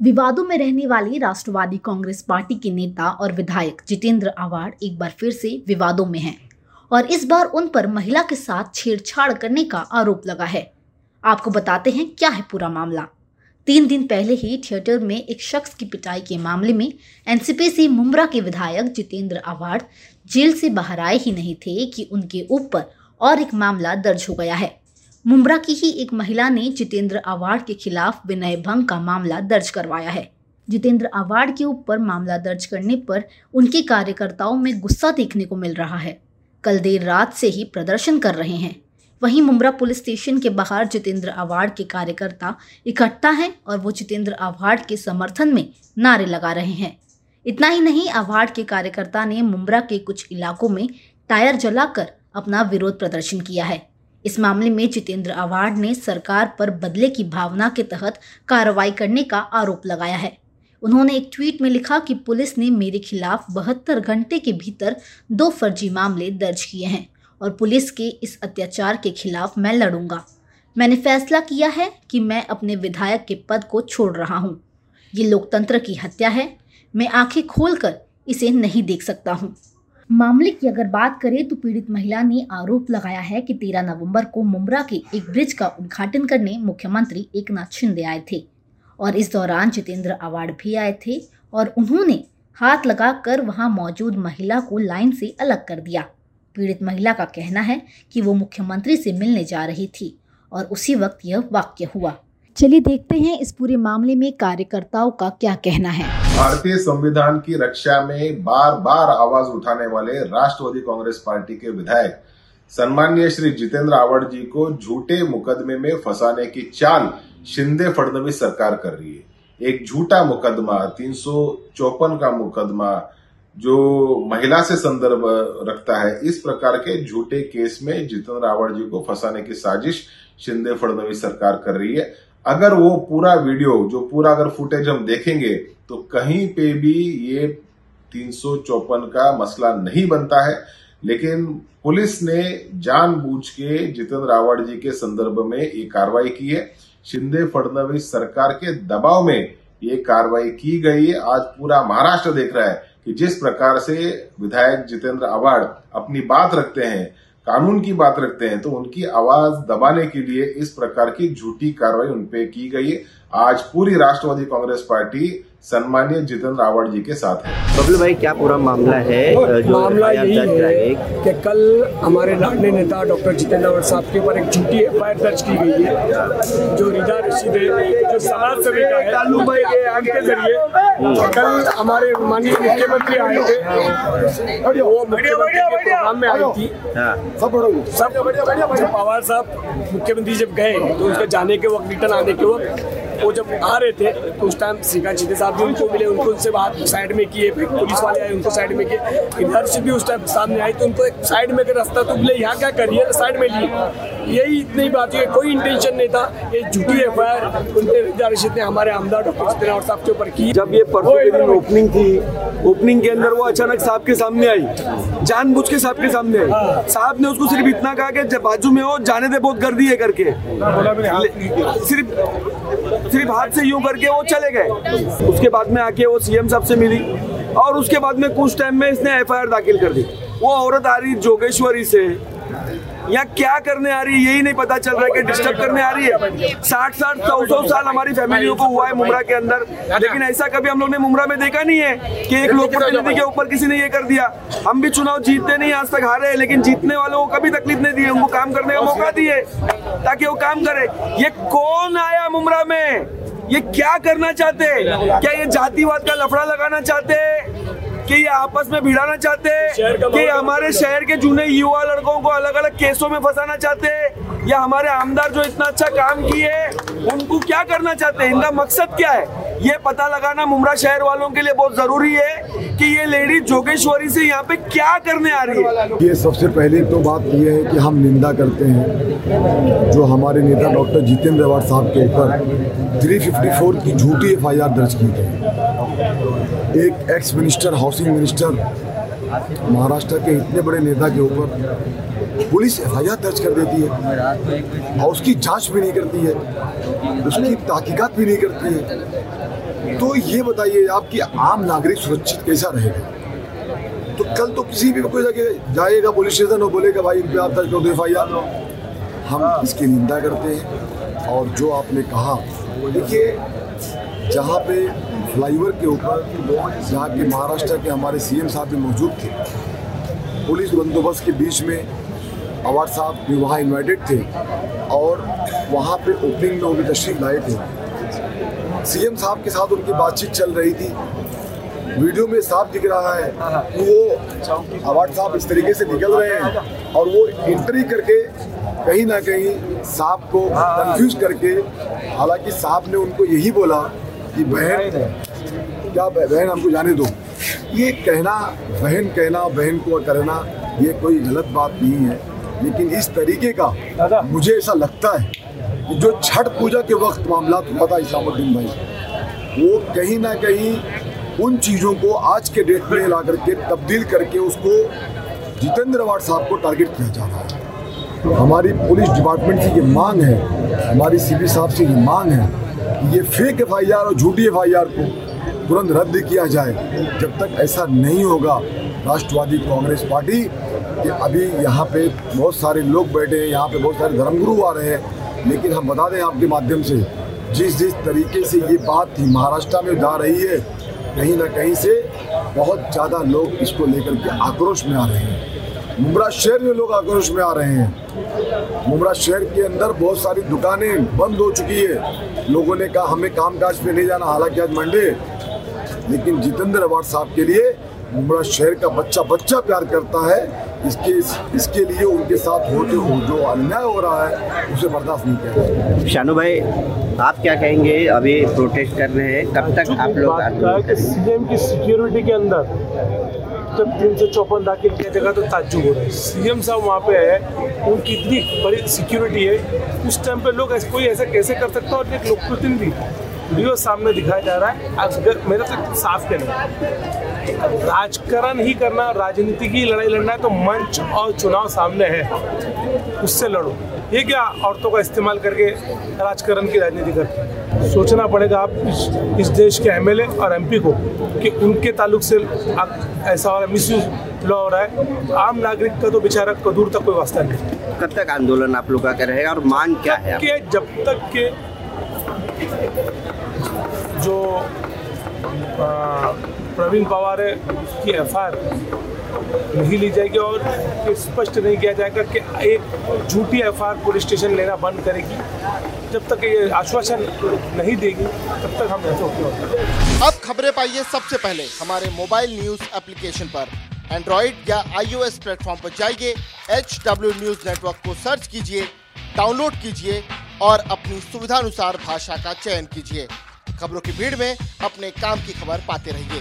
विवादों में रहने वाली राष्ट्रवादी कांग्रेस पार्टी के नेता और विधायक जितेंद्र आवाड़ एक बार फिर से विवादों में हैं और इस बार उन पर महिला के साथ छेड़छाड़ करने का आरोप लगा है। आपको बताते हैं क्या है पूरा मामला। तीन दिन पहले ही थिएटर में एक शख्स की पिटाई के मामले में एनसीपी से मुमरा के विधायक जितेंद्र आवाड़ जेल से बाहर आए ही नहीं थे कि उनके ऊपर और एक मामला दर्ज हो गया है। मुमरा की ही एक महिला ने जितेंद्र आवाड़ के खिलाफ विनय भंग का मामला दर्ज करवाया है। जितेंद्र आवाड़ के ऊपर मामला दर्ज करने पर उनके कार्यकर्ताओं में गुस्सा देखने को मिल रहा है। कल देर रात से ही प्रदर्शन कर रहे हैं। वहीं मुमरा पुलिस स्टेशन के बाहर जितेंद्र आवाड़ के कार्यकर्ता इकट्ठा हैं और वो जितेंद्र आवाड़ के समर्थन में नारे लगा रहे हैं। इतना ही नहीं आवाड़ के कार्यकर्ता ने मुमरा के कुछ इलाकों में टायर जलाकर अपना विरोध प्रदर्शन किया है। इस मामले में जितेंद्र आवाड़ ने सरकार पर बदले की भावना के तहत कार्रवाई करने का आरोप लगाया है। उन्होंने एक ट्वीट में लिखा कि पुलिस ने मेरे खिलाफ बहत्तर घंटे के भीतर दो फर्जी मामले दर्ज किए हैं और पुलिस के इस अत्याचार के खिलाफ मैं लड़ूँगा। मैंने फैसला किया है कि मैं अपने विधायक के पद को छोड़ रहा हूँ। ये लोकतंत्र की हत्या है। मैं आँखें खोलकर इसे नहीं देख सकता हूँ। मामले की अगर बात करें तो पीड़ित महिला ने आरोप लगाया है कि 13 नवंबर को मुमरा के एक ब्रिज का उद्घाटन करने मुख्यमंत्री एक नाथ शिंदे आए थे और इस दौरान जितेंद्र अवार्ड भी आए थे और उन्होंने हाथ लगाकर वहाँ मौजूद महिला को लाइन से अलग कर दिया। पीड़ित महिला का कहना है कि वो मुख्यमंत्री से मिलने जा रही थी और उसी वक्त यह वाक्य हुआ। चलिए देखते हैं इस पूरे मामले में कार्यकर्ताओं का क्या कहना है। भारतीय संविधान की रक्षा में बार बार आवाज़ उठाने वाले राष्ट्रवादी कांग्रेस पार्टी के विधायक सम्मान्य श्री जितेंद्र आवाड़ जी को झूठे मुकदमे में फंसाने की चाल शिंदे फडणवीस सरकार कर रही है। एक झूठा मुकदमा, तीन का मुकदमा जो महिला से संदर्भ रखता है, इस प्रकार के झूठे केस में जितेंद्र आवाड़ जी को फंसाने की साजिश शिंदे फडणवीस सरकार कर रही है। अगर वो पूरा वीडियो, जो पूरा अगर फुटेज हम देखेंगे तो कहीं पे भी ये तीन का मसला नहीं बनता है। लेकिन पुलिस ने जानबूझ के जितेंद्र रावड़ जी के संदर्भ में ये कार्रवाई की है। शिंदे फडणवीस सरकार के दबाव में ये कार्रवाई की गई है। आज पूरा महाराष्ट्र देख रहा है कि जिस प्रकार से विधायक जितेंद्र आवाड़ अपनी बात रखते हैं कानून की बात रखते हैं तो उनकी आवाज़ दबाने के लिए इस प्रकार की झूठी कार्रवाई उनपे की गई आज पूरी राष्ट्रवादी कांग्रेस पार्टी सम्मान्य जितेंद्र रावड़ जी के साथ है। बबलू भाई क्या पूरा मामला है जो मामला यही है कि कल हमारे लाडले नेता डॉक्टर जितेंद्र रावड़ साहब के ऊपर एक झूठी एफ़ दर्ज की गई है जो रीदा रशीद है जो समाज सेविका है लालू भाई के आगे के ज़रिए कल हमारे माननीय मुख्यमंत्री आए थे वो मुख्यमंत्री के प्रोग्राम में आई थी। हाँ। सब पवार साहब मुख्यमंत्री जब गए तो उसके जाने के वक्त रिटर्न आने के वक्त वो जब आ रहे थे तो उस टाइम श्रीकांत जीते साहब भी उनको मिले, उनको उनसे बात साइड में किए फिर पुलिस वाले आए उनको साइड में किए से भी उस टाइम सामने आई तो उनको एक साइड में रास्ता तो बोले, यहाँ क्या करिए साइड में लिए? यही इतनी बात है कोई इंटेंशन नहीं था। ये झूठी एफ़ आई आर उनके रशीद ने हमारे आमदार डॉक्टर सत्यनारायण साहब के ऊपर की। जब ये परसों ओपनिंग थी ओपनिंग के अंदर वो अचानक साहब के सामने आई। जानबूझ के साहब के सामने आई। हाँ। साहब ने उसको सिर्फ़ इतना कहा कि बाजू में हो जाने दे बहुत गर्दी है करके। सिर्फ़ सिर्फ़ हाथ से यूँ करके वो चले गए। उसके बाद में आके वो सीएम साहब से मिली। और उसके बाद में कुछ टाइम में इसने एफआईआर दाखिल कर दी। वो औरत आ रही जोगेश्वरी से। या क्या करने आ रही है यही नहीं पता चल रहा है कि डिस्टर्ब करने आ रही है। साठ साठ सौ सौ साल हमारी फैमिलियों को हुआ है मुमरा के अंदर। लेकिन ऐसा कभी हम लोग ने मुमरा में देखा नहीं है कि एक लोक प्रतिनिधि के ऊपर किसी ने ये कर दिया। हम भी चुनाव जीतते नहीं आज तक हारे हैं लेकिन जीतने वालों को कभी तकलीफ़ नहीं दी उनको काम करने का मौका दिए ताकि वो काम करे। ये कौन आया मुमरा में? ये क्या करना चाहते? क्या ये जातिवाद का लफड़ा लगाना चाहते? कि ये आपस में भिड़ाना चाहते हैं कि हमारे शहर के जूने युवा लड़कों को अलग अलग केसों में फंसाना चाहते हैं या हमारे आमदार जो इतना अच्छा काम किए उनको क्या करना चाहते? हैं इनका मकसद क्या है? ये पता लगाना मुमरा शहर वालों के लिए बहुत ज़रूरी है कि ये लेडी जोगेश्वरी से यहाँ पे क्या करने आ रही है? ये सबसे पहले तो बात ये है कि हम निंदा करते हैं जो हमारे नेता डॉक्टर जितेंद्र अवार साहब के ऊपर 354 की झूठी एफआईआर दर्ज की गई। एक ex minister housing minister Maharashtra के इतने बड़े नेता के ऊपर पुलिस एफआईआर दर्ज कर देती है और उसकी जाँच भी नहीं करती है, उसकी तहकीकात भी नहीं करती है। तो ये बताइए आपकी आम नागरिक सुरक्षित कैसा रहेगा? तो कल तो किसी भी कोई जगह जाएगा, पुलिस स्टेशन और बोलेगा, भाई इन पे आप दर्ज कर दो एफ़ आई आर हम इसकी निंदा करते हैं और जो आपने कहा, देखिए, जहाँ पे फ्लाईओवर के ऊपर, जहाँ के महाराष्ट्र के हमारे सीएम साहब भी मौजूद थे, पुलिस बंदोबस्त के बीच में अवार्ड साहब भी वहाँ इन्वाइटेड थे और वहाँ पे ओपनिंग में वो भी तशरीफ़ लाए थे सीएम साहब के साथ उनकी बातचीत चल रही थी। वीडियो में साफ़ दिख रहा है कि वो अवार्ड साहब इस तरीके से निकल रहे हैं और वो एंट्री करके कहीं ना कहीं साहब को कंफ्यूज करके, हालाँकि साहब ने उनको यही बोला कि, बहन, क्या बहन हमको जाने दो। ये कहना, बहन कहना, बहन को करना, ये कोई गलत बात नहीं है। लेकिन इस तरीके का मुझे ऐसा लगता है कि जो छठ पूजा के वक्त मामला हुआ था इस्लामुद्दीन भाई वो कहीं ना कहीं उन चीज़ों को आज के डेट में ला करके तब्दील करके उसको जितेंद्र अवार्ड साहब को टारगेट किया जा रहा है। हमारी पुलिस डिपार्टमेंट की ये मांग है हमारी सीपी साहब से ये मांग है कि ये फेक एफआईआर और झूठी एफआईआर को तुरंत रद्द किया जाए। जब तक ऐसा नहीं होगा राष्ट्रवादी कांग्रेस पार्टी कि अभी यहाँ पे बहुत सारे लोग बैठे हैं, यहाँ पे बहुत सारे धर्मगुरु आ रहे हैं। लेकिन हम बता दें आपके माध्यम से, जिस जिस तरीके से ये बात महाराष्ट्र में जा रही है, कहीं ना कहीं से बहुत ज़्यादा लोग इसको लेकर के आक्रोश में आ रहे हैं। मुमरा शहर में लोग आक्रोश में आ रहे हैं। मुमरा शहर के अंदर बहुत सारी दुकानें बंद हो चुकी है। लोगों ने कहा, हमें कामकाज पे नहीं जाना, हालाँकि आज मंडे लेकिन जितेंद्र अवार्ड साहब के लिए मुमरा शहर का बच्चा बच्चा प्यार करता है। इसके इसके लिए उनके साथ होते हो जो अन्याय हो रहा है उसे बर्दाश्त नहीं कर रहे शानू भाई आप क्या कहेंगे? अभी प्रोटेस्ट कर रहे हैं। कब तक आप लोग सीएम की सिक्योरिटी के अंदर जब तीन सौ चौपन दाखिल किया जगह तो ताजुब हो रहा है। सीएम साहब वहाँ पे है उनकी इतनी बड़ी सिक्योरिटी है। उस टाइम पे लोग ऐसे कोई ऐसा कैसे कर सकता है? और एक लोक प्रतिनिधि वीडियो सामने दिखाया जा रहा है। अगर मेरे तो साफ़ कहना राजकरण ही करना राजनीति की लड़ाई लड़ना है तो मंच और चुनाव सामने है। उससे लड़ो। ये क्या औरतों का इस्तेमाल करके राजकरण की राजनीति करते सोचना पड़ेगा आप इस, इस देश के एमएलए और एमपी को कि उनके ताल्लुक से आप ऐसा हो रहा है मिस लॉ हो रहा है। आम नागरिक का तो बेचारा को दूर तक कोई वास्ता नहीं। कब तक आंदोलन आप लोग का रहेगा और मांग क्या है कि जब तक के जो प्रवीण पवार की एफ़ नहीं ली जाएगी और स्पष्ट नहीं किया जाएगा कि एक झूठी एफ़ पुलिस स्टेशन लेना बंद करेगी। जब तक ये आश्वासन नहीं देगी, तब तक हम ऐसे अब खबरें पाइए सबसे पहले। हमारे मोबाइल न्यूज़ एप्लीकेशन पर। एंड्रॉइड या आईओएस प्लेटफॉर्म पर जाइए एच डब्ल्यू न्यूज़ नेटवर्क को सर्च कीजिए, डाउनलोड कीजिए और अपनी सुविधानुसार भाषा का चयन कीजिए। खबरों की भीड़ में अपने काम की खबर पाते रहिए।